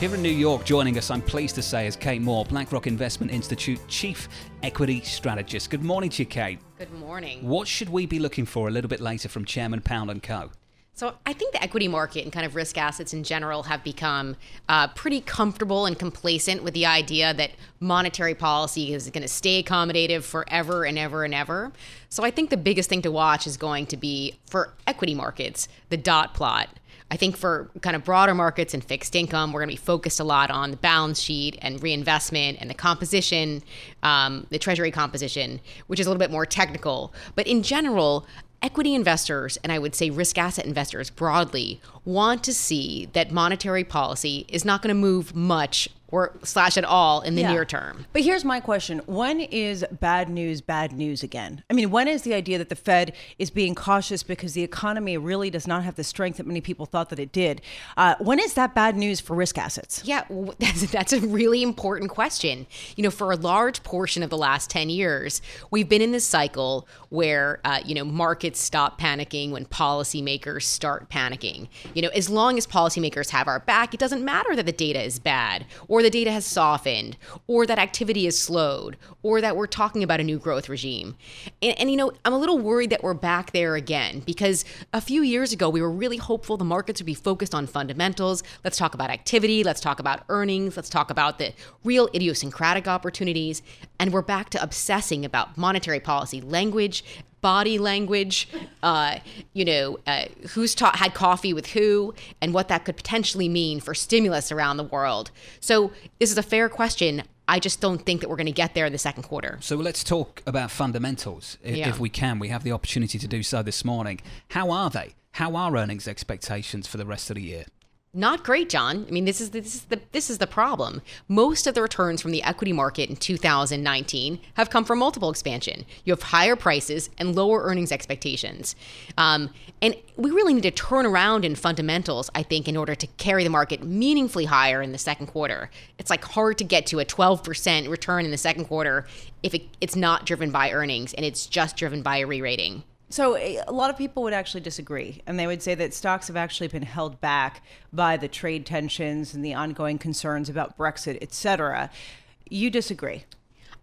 Here in New York, joining us, I'm pleased to say, is Kate Moore, BlackRock Investment Institute Chief Equity Strategist. Good morning to you, Kate. Good morning. What should we be looking for a little bit later from Chairman Powell and Co.? So I think the equity market and kind of risk assets in general have become uh, pretty comfortable and complacent with the idea that monetary policy is going to stay accommodative forever and ever and ever. So I think the biggest thing to watch is going to be for equity markets the dot plot. I think for kind of broader markets and fixed income, we're going to be focused a lot on the balance sheet and reinvestment and the composition, um, the treasury composition, which is a little bit more technical. But in general, equity investors and I would say risk asset investors broadly want to see that monetary policy is not going to move much or slash at all in the yeah. near term. But here's my question. When is bad news bad news again? I mean, when is the idea that the Fed is being cautious because the economy really does not have the strength that many people thought that it did? Uh, when is that bad news for risk assets? Yeah, that's, that's a really important question. You know, for a large portion of the last 10 years, we've been in this cycle where, uh, you know, markets stop panicking when policymakers start panicking. You know, as long as policymakers have our back, it doesn't matter that the data is bad or or the data has softened, or that activity is slowed, or that we're talking about a new growth regime. And, and, you know, I'm a little worried that we're back there again because a few years ago we were really hopeful the markets would be focused on fundamentals. Let's talk about activity, let's talk about earnings, let's talk about the real idiosyncratic opportunities. And we're back to obsessing about monetary policy language body language, uh, you know, uh, who's ta- had coffee with who, and what that could potentially mean for stimulus around the world. So this is a fair question. I just don't think that we're going to get there in the second quarter. So let's talk about fundamentals, if, yeah. if we can. We have the opportunity to do so this morning. How are they? How are earnings expectations for the rest of the year? Not great, John. I mean, this is this is the this is the problem. Most of the returns from the equity market in 2019 have come from multiple expansion. You have higher prices and lower earnings expectations, um, and we really need to turn around in fundamentals. I think in order to carry the market meaningfully higher in the second quarter, it's like hard to get to a 12% return in the second quarter if it, it's not driven by earnings and it's just driven by a re-rating. So a lot of people would actually disagree, and they would say that stocks have actually been held back by the trade tensions and the ongoing concerns about Brexit, et cetera. You disagree.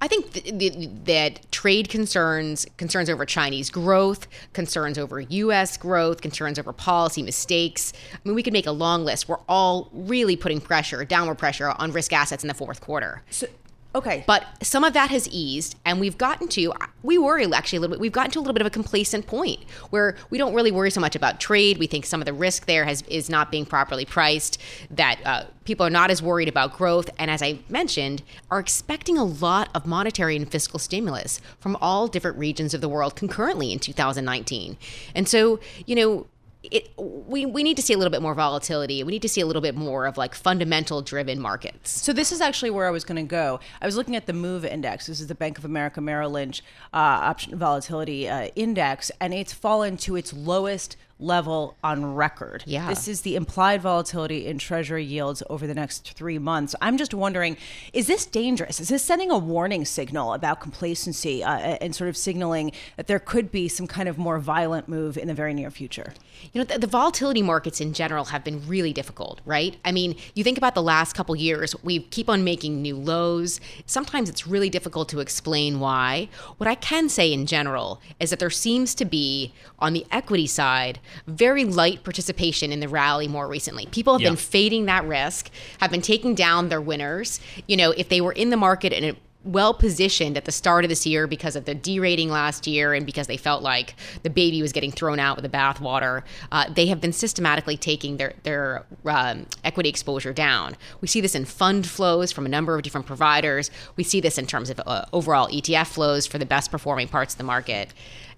I think th- th- that trade concerns, concerns over Chinese growth, concerns over U.S. growth, concerns over policy mistakes. I mean, we could make a long list. We're all really putting pressure, downward pressure on risk assets in the fourth quarter. So, Okay. But some of that has eased, and we've gotten to, we worry actually a little bit, we've gotten to a little bit of a complacent point where we don't really worry so much about trade. We think some of the risk there has is not being properly priced, that uh, people are not as worried about growth, and as I mentioned, are expecting a lot of monetary and fiscal stimulus from all different regions of the world concurrently in 2019. And so, you know, it, we, we need to see a little bit more volatility. We need to see a little bit more of like fundamental driven markets. So this is actually where I was going to go. I was looking at the MOVE index. This is the Bank of America Merrill Lynch uh, option volatility uh, index, and it's fallen to its lowest level on record. Yeah. This is the implied volatility in treasury yields over the next three months. I'm just wondering, is this dangerous? Is this sending a warning signal about complacency uh, and sort of signaling that there could be some kind of more violent move in the very near future? You know, the, the volatility markets in general have been really difficult, right? I mean, you think about the last couple years, we keep on making new lows. Sometimes it's really difficult to explain why. What I can say in general is that there seems to be, on the equity side, very light participation in the rally more recently. People have been fading that risk, have been taking down their winners. You know, if they were in the market and it well positioned at the start of this year because of the derating last year and because they felt like the baby was getting thrown out with the bathwater. Uh, they have been systematically taking their their um, equity exposure down. We see this in fund flows from a number of different providers. We see this in terms of uh, overall ETF flows for the best performing parts of the market.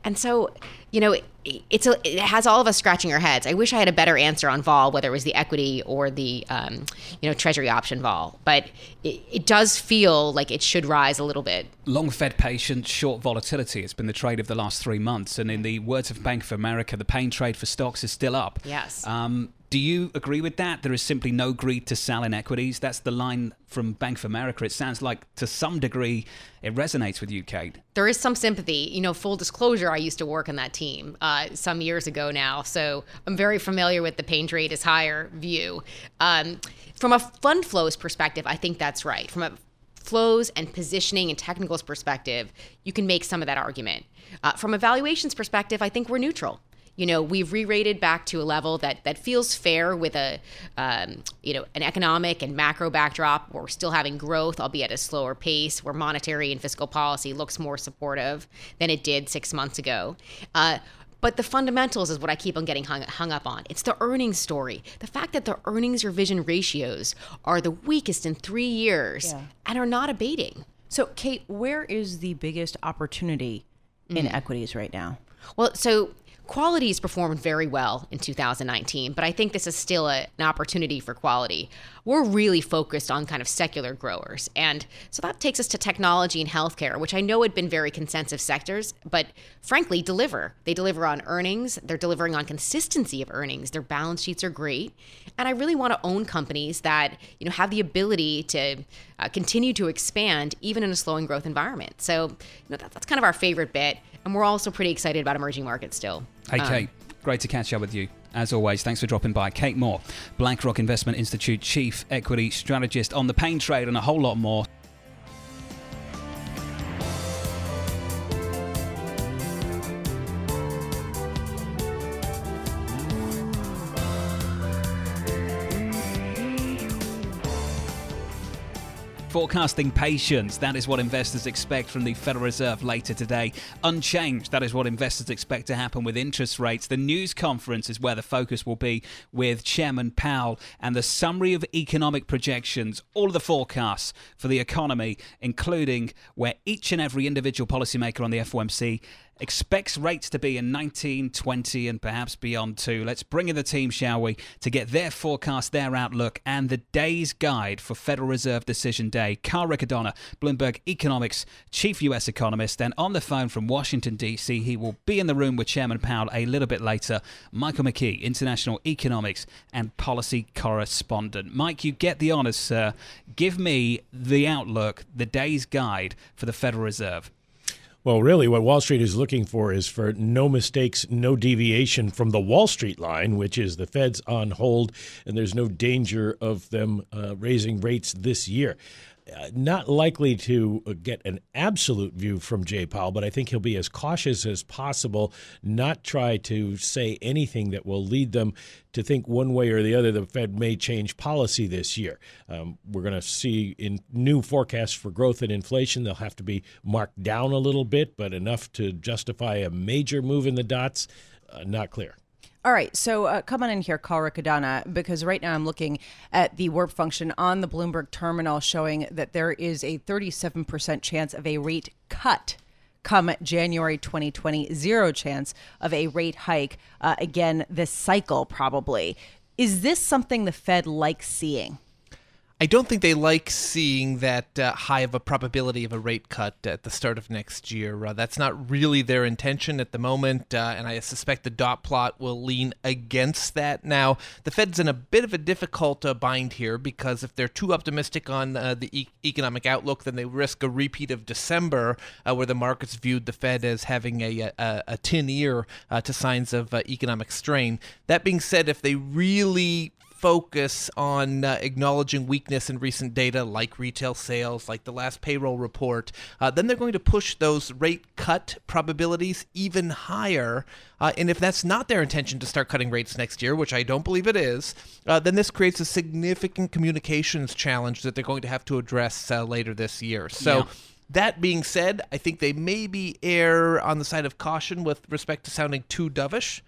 And so, you know, it's a, it has all of us scratching our heads. I wish I had a better answer on vol, whether it was the equity or the um, you know treasury option vol, but it, it, does feel like it should rise a little bit. Long Fed patience, short volatility. It's been the trade of the last three months, and in the words of Bank of America, the pain trade for stocks is still up. Yes. Um, do you agree with that? There is simply no greed to sell in equities. That's the line from Bank of America. It sounds like to some degree it resonates with you, Kate. There is some sympathy. You know, full disclosure, I used to work on that team uh, some years ago now. So I'm very familiar with the pain trade is higher view. Um, from a fund flows perspective, I think that's right. From a flows and positioning and technicals perspective, you can make some of that argument. Uh, from a valuations perspective, I think we're neutral you know we've re-rated back to a level that that feels fair with a um, you know an economic and macro backdrop where we're still having growth albeit at a slower pace where monetary and fiscal policy looks more supportive than it did six months ago uh, but the fundamentals is what I keep on getting hung, hung up on. It's the earnings story. The fact that the earnings revision ratios are the weakest in three years yeah. and are not abating. So, Kate, where is the biggest opportunity in mm. equities right now? Well, so Quality's performed very well in 2019, but I think this is still a, an opportunity for quality. We're really focused on kind of secular growers. And so that takes us to technology and healthcare, which I know had been very consensus sectors, but frankly, deliver. They deliver on earnings, they're delivering on consistency of earnings. Their balance sheets are great. And I really want to own companies that, you know, have the ability to uh, continue to expand even in a slowing growth environment. So, you know, that, that's kind of our favorite bit. And we're also pretty excited about emerging markets still. Hey, um, Kate, great to catch up with you. As always, thanks for dropping by. Kate Moore, BlackRock Investment Institute Chief Equity Strategist on the pain trade and a whole lot more. Forecasting patience, that is what investors expect from the Federal Reserve later today. Unchanged, that is what investors expect to happen with interest rates. The news conference is where the focus will be with Chairman Powell and the summary of economic projections, all of the forecasts for the economy, including where each and every individual policymaker on the FOMC expects rates to be in 19, 20, and perhaps beyond too. Let's bring in the team, shall we, to get their forecast, their outlook, and the day's guide for Federal Reserve Decision Day. Carl Riccadonna, Bloomberg Economics Chief U.S. Economist, and on the phone from Washington, D.C., he will be in the room with Chairman Powell a little bit later. Michael McKee, International Economics and Policy Correspondent. Mike, you get the honors, sir. Give me the outlook, the day's guide for the Federal Reserve. Well, really, what Wall Street is looking for is for no mistakes, no deviation from the Wall Street line, which is the Fed's on hold, and there's no danger of them uh, raising rates this year. Not likely to get an absolute view from Jay Powell, but I think he'll be as cautious as possible, not try to say anything that will lead them to think one way or the other the Fed may change policy this year. Um, we're going to see in new forecasts for growth and inflation, they'll have to be marked down a little bit, but enough to justify a major move in the dots, uh, not clear. All right, so uh, come on in here, Carl Riccadonna, because right now I'm looking at the WIRP function on the Bloomberg terminal showing that there is a 37% chance of a rate cut come January 2020, zero chance of a rate hike uh, again this cycle, probably. Is this something the Fed likes seeing? I don't think they like seeing that uh, high of a probability of a rate cut at the start of next year. Uh, that's not really their intention at the moment, uh, and I suspect the dot plot will lean against that. Now, the Fed's in a bit of a difficult uh, bind here because if they're too optimistic on uh, the e- economic outlook, then they risk a repeat of December, uh, where the markets viewed the Fed as having a, a, a tin ear to signs of economic strain. That being said, if they really focus on uh, acknowledging weakness in recent data like retail sales, like the last payroll report, uh, then they're going to push those rate cut probabilities even higher. Uh, and if that's not their intention to start cutting rates next year, which I don't believe it is, uh, then this creates a significant communications challenge that they're going to have to address uh, later this year. So. Yeah. That being said, I think they maybe err on the side of caution with respect to sounding too dovish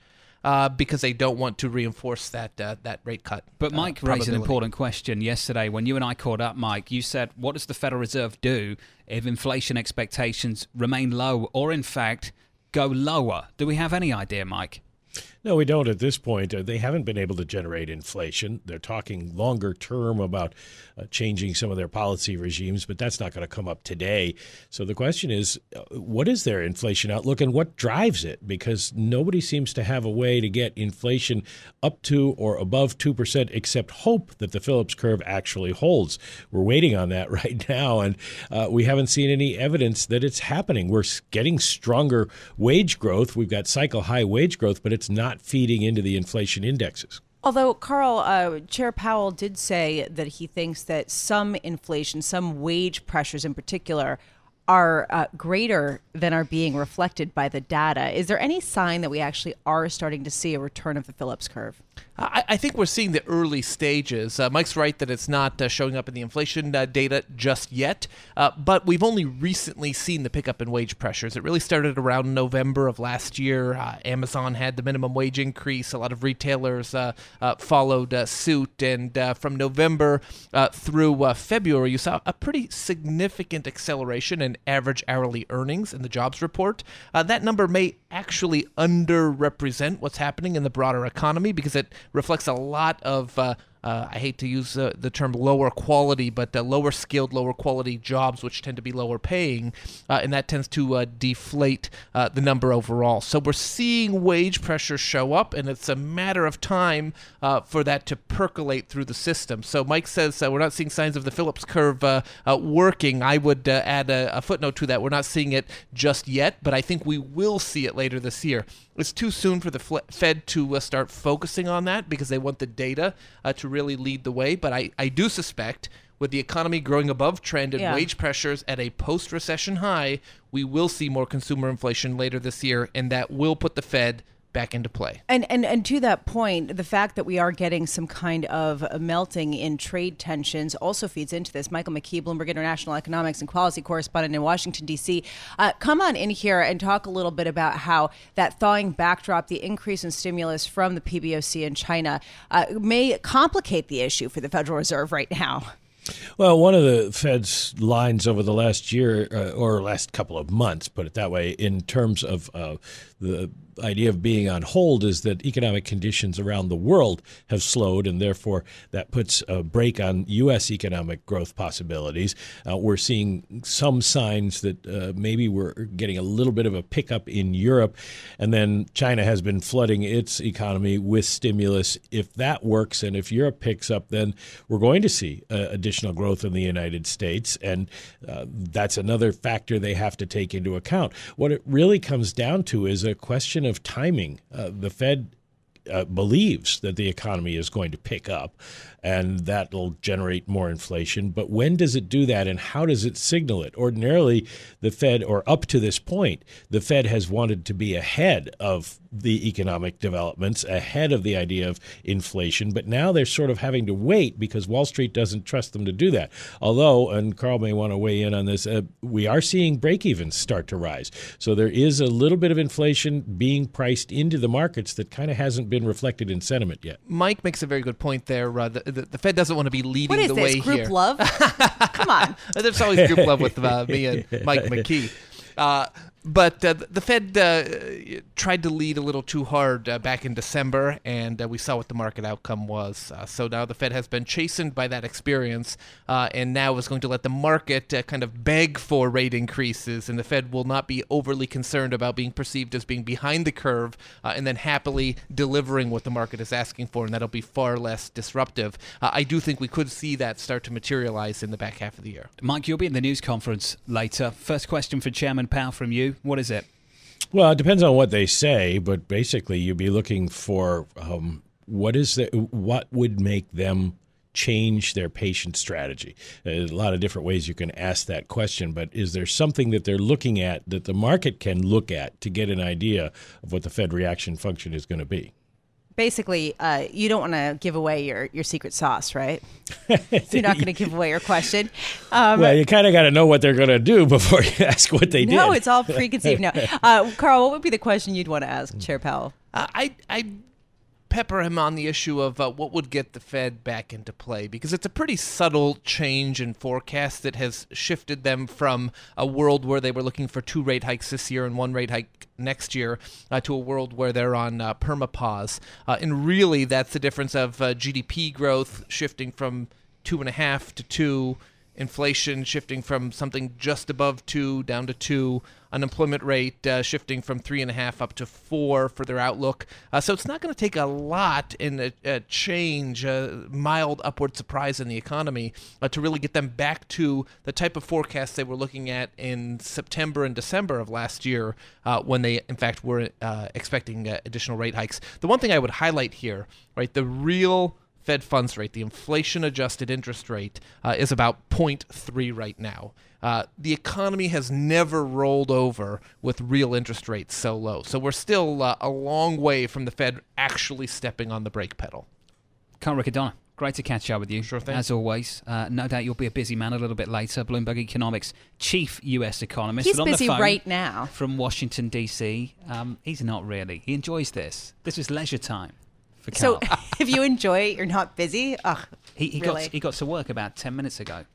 uh, because they don't want to reinforce that uh, that rate cut. But uh, Mike raised an important question yesterday when you and I caught up. Mike, you said, "What does the Federal Reserve do if inflation expectations remain low, or in fact?" go lower? Do we have any idea, Mike? No, we don't at this point. Uh, they haven't been able to generate inflation. They're talking longer term about uh, changing some of their policy regimes, but that's not going to come up today. So the question is uh, what is their inflation outlook and what drives it? Because nobody seems to have a way to get inflation up to or above 2% except hope that the Phillips curve actually holds. We're waiting on that right now, and uh, we haven't seen any evidence that it's happening. We're getting stronger wage growth. We've got cycle high wage growth, but it's not feeding into the inflation indexes. Although, Carl, uh, Chair Powell did say that he thinks that some inflation, some wage pressures in particular, are uh, greater than are being reflected by the data. Is there any sign that we actually are starting to see a return of the Phillips curve? I, I think we're seeing the early stages. Uh, Mike's right that it's not uh, showing up in the inflation uh, data just yet, uh, but we've only recently seen the pickup in wage pressures. It really started around November of last year. Uh, Amazon had the minimum wage increase. A lot of retailers uh, followed suit, and from November through February, you saw a pretty significant acceleration in average hourly earnings in the jobs report. that number may actually underrepresent what's happening in the broader economy because it reflects a lot of uh, uh, I hate to use uh, the term lower quality, but uh, lower skilled, lower quality jobs, which tend to be lower paying, uh, and that tends to uh, deflate uh, the number overall. So we're seeing wage pressure show up, and it's a matter of time for that to percolate through the system. So Mike says we're not seeing signs of the Phillips curve working. I would add a, a footnote to that. We're not seeing it just yet, but I think we will see it later this year. It's too soon for the Fed to start focusing on that because they want the data uh, to really lead the way. But I, I do suspect with the economy growing above trend and yeah. wage pressures at a post recession high, we will see more consumer inflation later this year, and that will put the Fed back into play. And and and to that point, the fact that we are getting some kind of melting in trade tensions also feeds into this. Michael McKee, Bloomberg International Economics and Policy correspondent in Washington D.C., uh, come on in here and talk a little bit about how that thawing backdrop, the increase in stimulus from the PBOC in China, uh, may complicate the issue for the Federal Reserve right now. Well, one of the Fed's lines over the last year uh, or last couple of months, put it that way, in terms of uh, the idea of being on hold is that economic conditions around the world have slowed, and therefore that puts a brake on U.S. economic growth possibilities. Uh, we're seeing some signs that uh, maybe we're getting a little bit of a pickup in Europe, and then China has been flooding its economy with stimulus. If that works, and if Europe picks up, then we're going to see uh, additional growth in the United States, and uh, that's another factor they have to take into account. What it really comes down to is a question of timing. Uh, the Fed uh, believes that the economy is going to pick up and that'll generate more inflation. But when does it do that and how does it signal it? Ordinarily, the Fed, or up to this point, the Fed has wanted to be ahead of the economic developments, ahead of the idea of inflation. But now they're sort of having to wait because Wall Street doesn't trust them to do that. Although, and Carl may want to weigh in on this, uh, we are seeing break evens start to rise. So there is a little bit of inflation being priced into the markets that kind of hasn't been reflected in sentiment yet. Mike makes a very good point there. Uh, the, the, the, Fed doesn't want to be leading the this, way group here. Group love? Come on. There's always group love with uh, me and Mike McKee. Uh, but uh, the Fed uh, tried to lead a little too hard uh, back in December, and uh, we saw what the market outcome was. Uh, so now the Fed has been chastened by that experience, uh, and now is going to let the market kind of beg for rate increases, and the Fed will not be overly concerned about being perceived as being behind the curve, and then happily delivering what the market is asking for, and that'll be far less disruptive. I do think we could see that start to materialize in the back half of the year. Mike, you'll be in the news conference later. First question for Chairman Powell from you. What is it? Well, it depends on what they say, but basically, you'd be looking for um, what is the, what would make them change their patient strategy. There's a lot of different ways you can ask that question, but is there something that they're looking at that the market can look at to get an idea of what the Fed reaction function is going to be? Basically, uh, you don't want to give away your, your secret sauce, right? You're not going to give away your question. Um, well, you kind of got to know what they're going to do before you ask what they no, did. No, it's all preconceived. no, uh, Carl, what would be the question you'd want to ask Chair Powell? Uh, I I pepper him on the issue of uh, what would get the Fed back into play because it's a pretty subtle change in forecast that has shifted them from a world where they were looking for two rate hikes this year and one rate hike next year uh, to a world where they're on uh, permapause. Uh, and really, that's the difference of uh, GDP growth shifting from two and a half to two inflation shifting from something just above two down to two, unemployment rate uh, shifting from three and a half up to four for their outlook. Uh, so it's not going to take a lot in a, a, change, a mild upward surprise in the economy uh, to really get them back to the type of forecast they were looking at in September and December of last year uh, when they, in fact, were uh, expecting uh, additional rate hikes. The one thing I would highlight here, right, the real Fed funds rate, the inflation adjusted interest rate, uh, is about 0.3 right now. Uh, the economy has never rolled over with real interest rates so low. So we're still uh, a long way from the Fed actually stepping on the brake pedal. Carl Riccadonna, great to catch up with you. Sure thing. As always. Uh, no doubt you'll be a busy man a little bit later. Bloomberg Economics chief U.S. economist. He's on busy the phone right now. From Washington, D.C. Um, he's not really. He enjoys this. This is leisure time for So if you enjoy it, you're not busy. Ugh, he, he, really? got, he got to work about 10 minutes ago.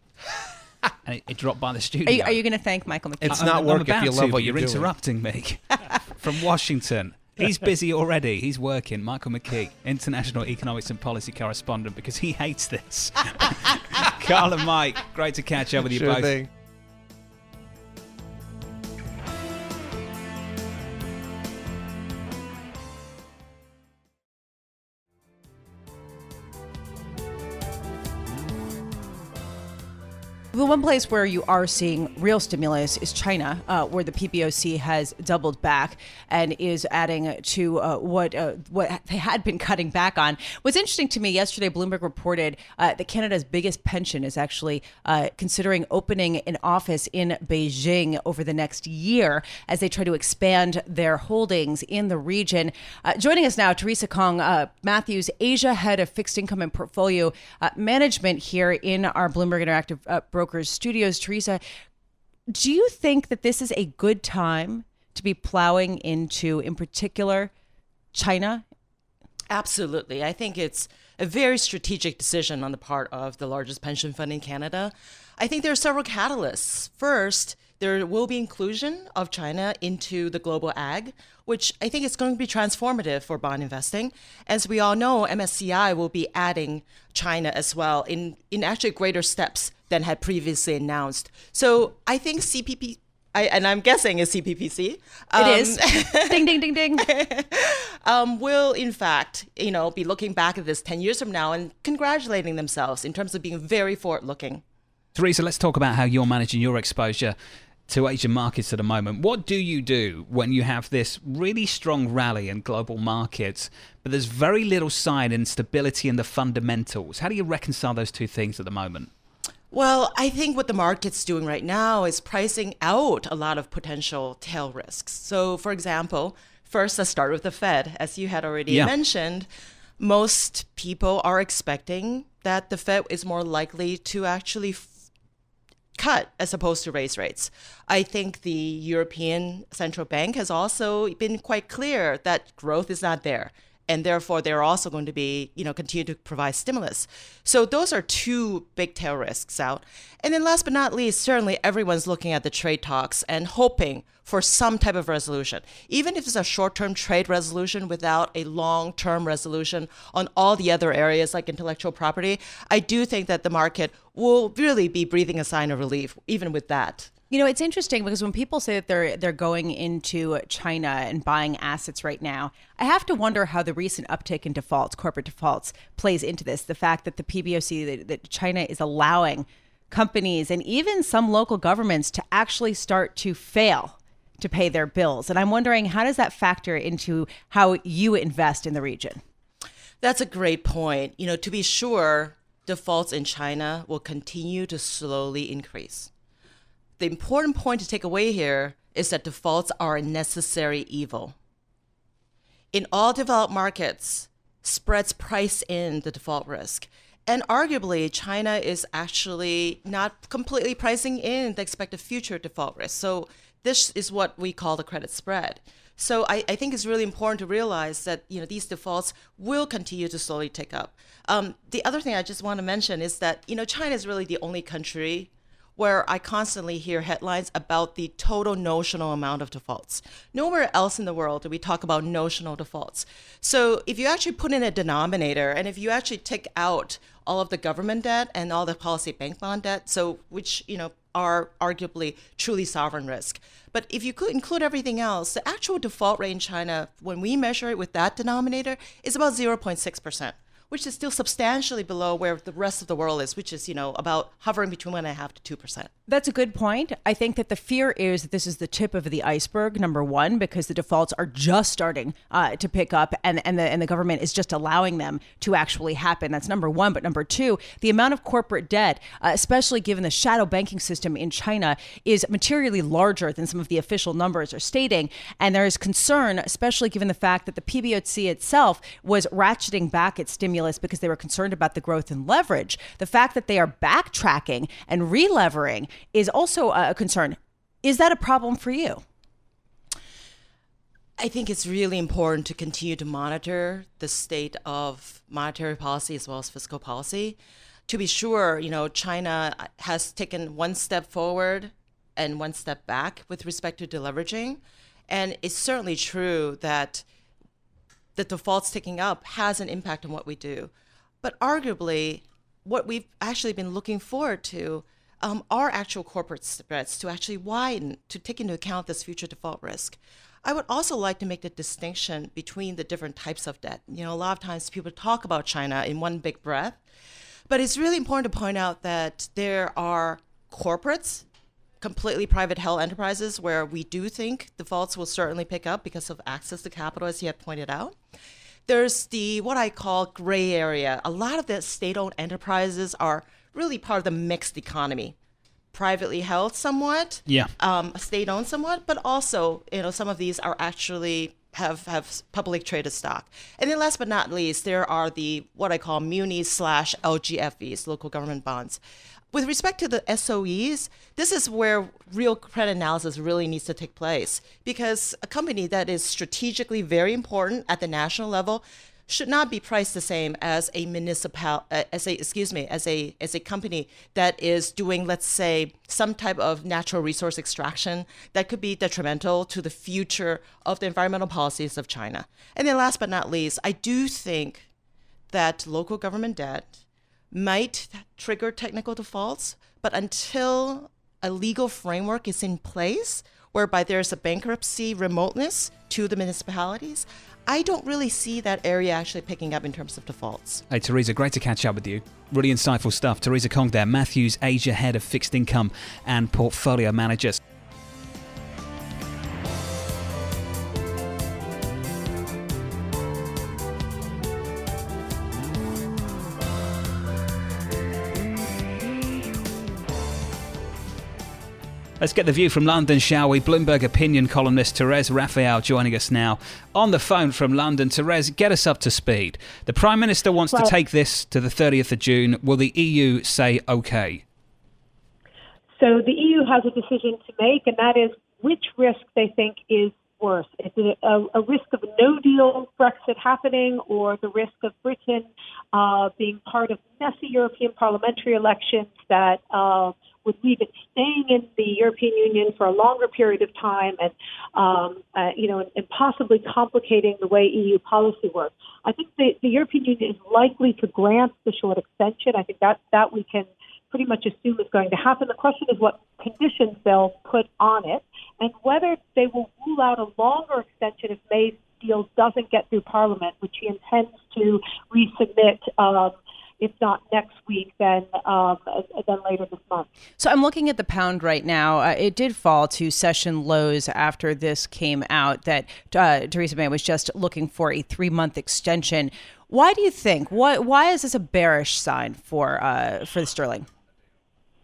and it, it dropped by the studio. Are you, are you going to thank Michael McKee? It's I'm- not I'm work if about you love but what you're you're interrupting me. From Washington. He's busy already. He's working. Michael McKee, international economics and policy correspondent, because he hates this. Carl and Mike, great to catch up with you Sure both. thing. The one place where you are seeing real stimulus is China, uh, where the PBOC has doubled back and is adding to uh, what uh, what they had been cutting back on. What's interesting to me yesterday, Bloomberg reported uh, that Canada's biggest pension is actually uh, considering opening an office in Beijing over the next year as they try to expand their holdings in the region. Uh, joining us now, Teresa Kong Matthews, Asia head of fixed income and portfolio management here in our Bloomberg Interactive uh, Brokers studios. Teresa, do you think that this is a good time to be plowing into, in particular, China? Absolutely. I think it's a very strategic decision on the part of the largest pension fund in Canada. I think there are several catalysts. First, there will be inclusion of China into the global ag, which I think is going to be transformative for bond investing. As we all know, MSCI will be adding China as well in, in actually greater steps than had previously announced. So I think CPP, I, and I'm guessing it's CPPC. um, It is. ding, ding, ding, ding. um, will in fact, you know, be looking back at this 10 years from now and congratulating themselves in terms of being very forward looking. Teresa, let's talk about how you're managing your exposure to Asian markets at the moment. What do you do when you have this really strong rally in global markets, but there's very little sign in stability in the fundamentals? How do you reconcile those two things at the moment? Well, I think what the market's doing right now is pricing out a lot of potential tail risks. So, for example, first, let's start with the Fed. As you had already Yeah. mentioned, most people are expecting that the Fed is more likely to actually cut as opposed to raise rates. I think the European Central Bank has also been quite clear that growth is not there. And therefore, they're also going to be, you know, continue to provide stimulus. So those are two big tail risks out. And then last but not least, certainly everyone's looking at the trade talks and hoping for some type of resolution. Even if it's a short-term trade resolution without a long-term resolution on all the other areas like intellectual property, I do think that the market will really be breathing a sign of relief even with that. You know, it's interesting because when people say that they're they're going into China and buying assets right now, I have to wonder how the recent uptick in defaults, corporate defaults, plays into this. The fact that the PBOC that, that China is allowing companies and even some local governments to actually start to fail to pay their bills, and I'm wondering how does that factor into how you invest in the region? That's a great point. You know, to be sure, defaults in China will continue to slowly increase. The important point to take away here is that defaults are a necessary evil. In all developed markets, spreads price in the default risk. And arguably, China is actually not completely pricing in the expected future default risk. So, this is what we call the credit spread. So I, I think it's really important to realize that you know these defaults will continue to slowly tick up. Um, the other thing I just want to mention is that you know China is really the only country where I constantly hear headlines about the total notional amount of defaults. Nowhere else in the world do we talk about notional defaults. So if you actually put in a denominator and if you actually take out all of the government debt and all the policy bank bond debt, so which, you know, are arguably truly sovereign risk. But if you could include everything else, the actual default rate in China, when we measure it with that denominator, is about 0.6% which is still substantially below where the rest of the world is, which is, you know, about hovering between one and a half to two percent. That's a good point. I think that the fear is that this is the tip of the iceberg, number one, because the defaults are just starting uh, to pick up and, and the and the government is just allowing them to actually happen. That's number one. But number two, the amount of corporate debt, uh, especially given the shadow banking system in China, is materially larger than some of the official numbers are stating. And there is concern, especially given the fact that the PBOC itself was ratcheting back its stimulus stimulus because they were concerned about the growth in leverage. The fact that they are backtracking and relevering is also a concern. Is that a problem for you? I think it's really important to continue to monitor the state of monetary policy as well as fiscal policy. To be sure, you know, China has taken one step forward and one step back with respect to deleveraging. And it's certainly true that the defaults ticking up has an impact on what we do. But arguably, what we've actually been looking forward to um, are actual corporate spreads to actually widen to take into account this future default risk. I would also like to make the distinction between the different types of debt. You know, a lot of times people talk about China in one big breath, but it's really important to point out that there are corporates completely private held enterprises where we do think defaults will certainly pick up because of access to capital, as you had pointed out. There's the what I call gray area. A lot of the state owned enterprises are really part of the mixed economy. Privately held somewhat, yeah, um, state owned somewhat, but also you know some of these are actually have have public traded stock. And then last but not least, there are the what I call munis slash LGFVs, local government bonds. With respect to the SOEs, this is where real credit analysis really needs to take place because a company that is strategically very important at the national level should not be priced the same as a municipal uh, as a excuse me as a as a company that is doing let's say some type of natural resource extraction that could be detrimental to the future of the environmental policies of China. And then last but not least, I do think that local government debt might trigger technical defaults, but until a legal framework is in place whereby there's a bankruptcy remoteness to the municipalities, I don't really see that area actually picking up in terms of defaults. Hey, Teresa, great to catch up with you. Really insightful stuff. Teresa Kong there, Matthews Asia Head of Fixed Income and Portfolio Managers. Let's get the view from London, shall we? Bloomberg opinion columnist Therese Raphael joining us now on the phone from London. Therese, get us up to speed. The Prime Minister wants well, to take this to the 30th of June. Will the EU say OK? So the EU has a decision to make, and that is which risk they think is worse. Is it a, a risk of a no deal Brexit happening or the risk of Britain uh, being part of messy European parliamentary elections that uh, would leave it staying in the European Union for a longer period of time and, um, uh, you know, and, and possibly complicating the way EU policy works. I think the, the European Union is likely to grant the short extension. I think that, that we can pretty much assume is going to happen. The question is what conditions they'll put on it and whether they will rule out a longer extension if May's deal doesn't get through Parliament, which he intends to resubmit um, if not next week, then um, then later this month. So I'm looking at the pound right now. Uh, it did fall to session lows after this came out that uh, Theresa May was just looking for a three month extension. Why do you think? Why why is this a bearish sign for uh, for the sterling?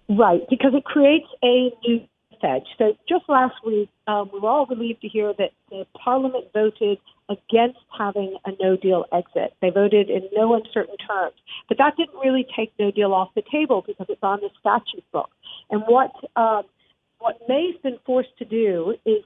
Right, because it creates a new Fed. So just last week, um, we were all relieved to hear that the Parliament voted against having a no deal exit. They voted in no uncertain terms. But that didn't really take no deal off the table because it's on the statute book. And what um, what May's been forced to do is,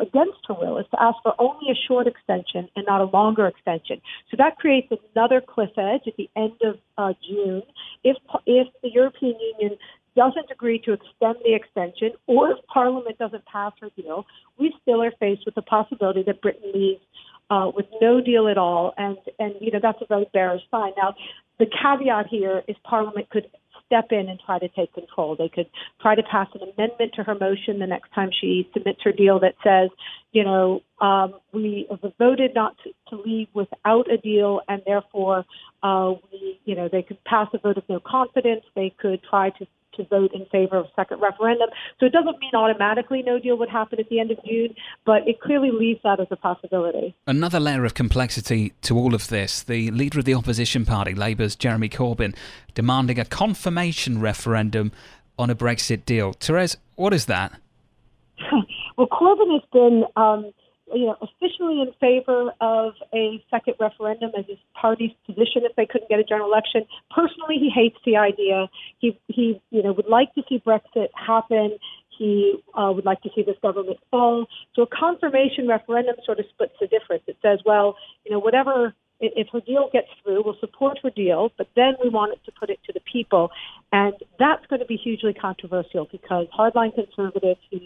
against her will, is to ask for only a short extension and not a longer extension. So that creates another cliff edge at the end of uh, June. If if the European Union doesn't agree to extend the extension, or if Parliament doesn't pass her deal, we still are faced with the possibility that Britain leaves uh, with no deal at all, and and you know that's a very bearish sign. Now, the caveat here is Parliament could step in and try to take control. They could try to pass an amendment to her motion the next time she submits her deal that says, you know, um, we voted not to, to leave without a deal, and therefore, uh, we, you know, they could pass a vote of no confidence. They could try to to vote in favor of a second referendum. So it doesn't mean automatically no deal would happen at the end of June, but it clearly leaves that as a possibility. Another layer of complexity to all of this the leader of the opposition party, Labour's Jeremy Corbyn, demanding a confirmation referendum on a Brexit deal. Therese, what is that? well, Corbyn has been. Um, you know, officially in favor of a second referendum as his party's position if they couldn't get a general election. Personally, he hates the idea. He he you know would like to see Brexit happen. He uh, would like to see this government fall. So a confirmation referendum sort of splits the difference. It says, well, you know, whatever if her deal gets through, we'll support her deal, but then we want it to put it to the people. And that's going to be hugely controversial because hardline conservatives who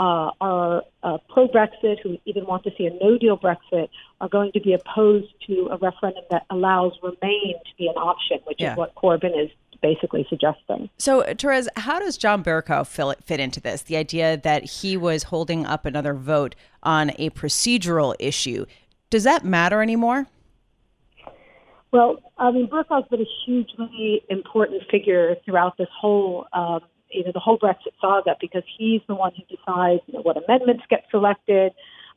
uh, are uh, pro Brexit, who even want to see a no deal Brexit, are going to be opposed to a referendum that allows Remain to be an option, which yeah. is what Corbyn is basically suggesting. So, Therese, how does John Bercow fit into this? The idea that he was holding up another vote on a procedural issue. Does that matter anymore? Well, I mean, Bercow's been a hugely important figure throughout this whole um, you know the whole Brexit saga because he's the one who decides you know, what amendments get selected.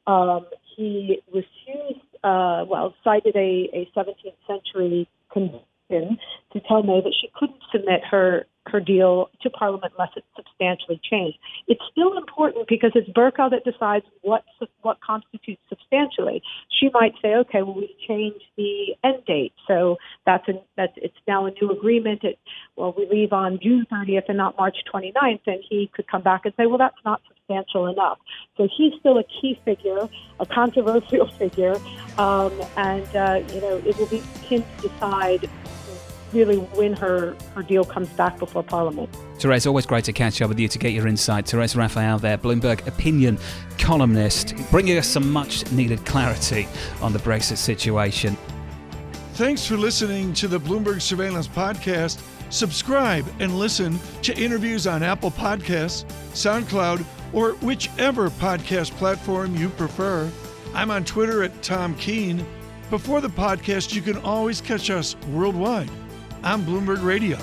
Um, he refused, uh, well, cited a, a 17th century convention to tell May that she couldn't submit her her deal to Parliament unless it's substantially changed. It's still important because it's Bercow that decides what what constitutes substantially. She might say, okay, well we've changed the end date, so that's a, that's it's now a new agreement. It well we leave on June 30th and not March 29th, and he could come back and say, well that's not substantial enough. So he's still a key figure, a controversial figure, um, and uh, you know it will be him to decide really when her, her deal comes back before Parliament. Therese, always great to catch up with you to get your insight. Therese Raphael there, Bloomberg opinion columnist, bringing us some much needed clarity on the Brexit situation. Thanks for listening to the Bloomberg Surveillance Podcast. Subscribe and listen to interviews on Apple Podcasts, SoundCloud, or whichever podcast platform you prefer. I'm on Twitter at Tom Keene. Before the podcast, you can always catch us worldwide on Bloomberg Radio.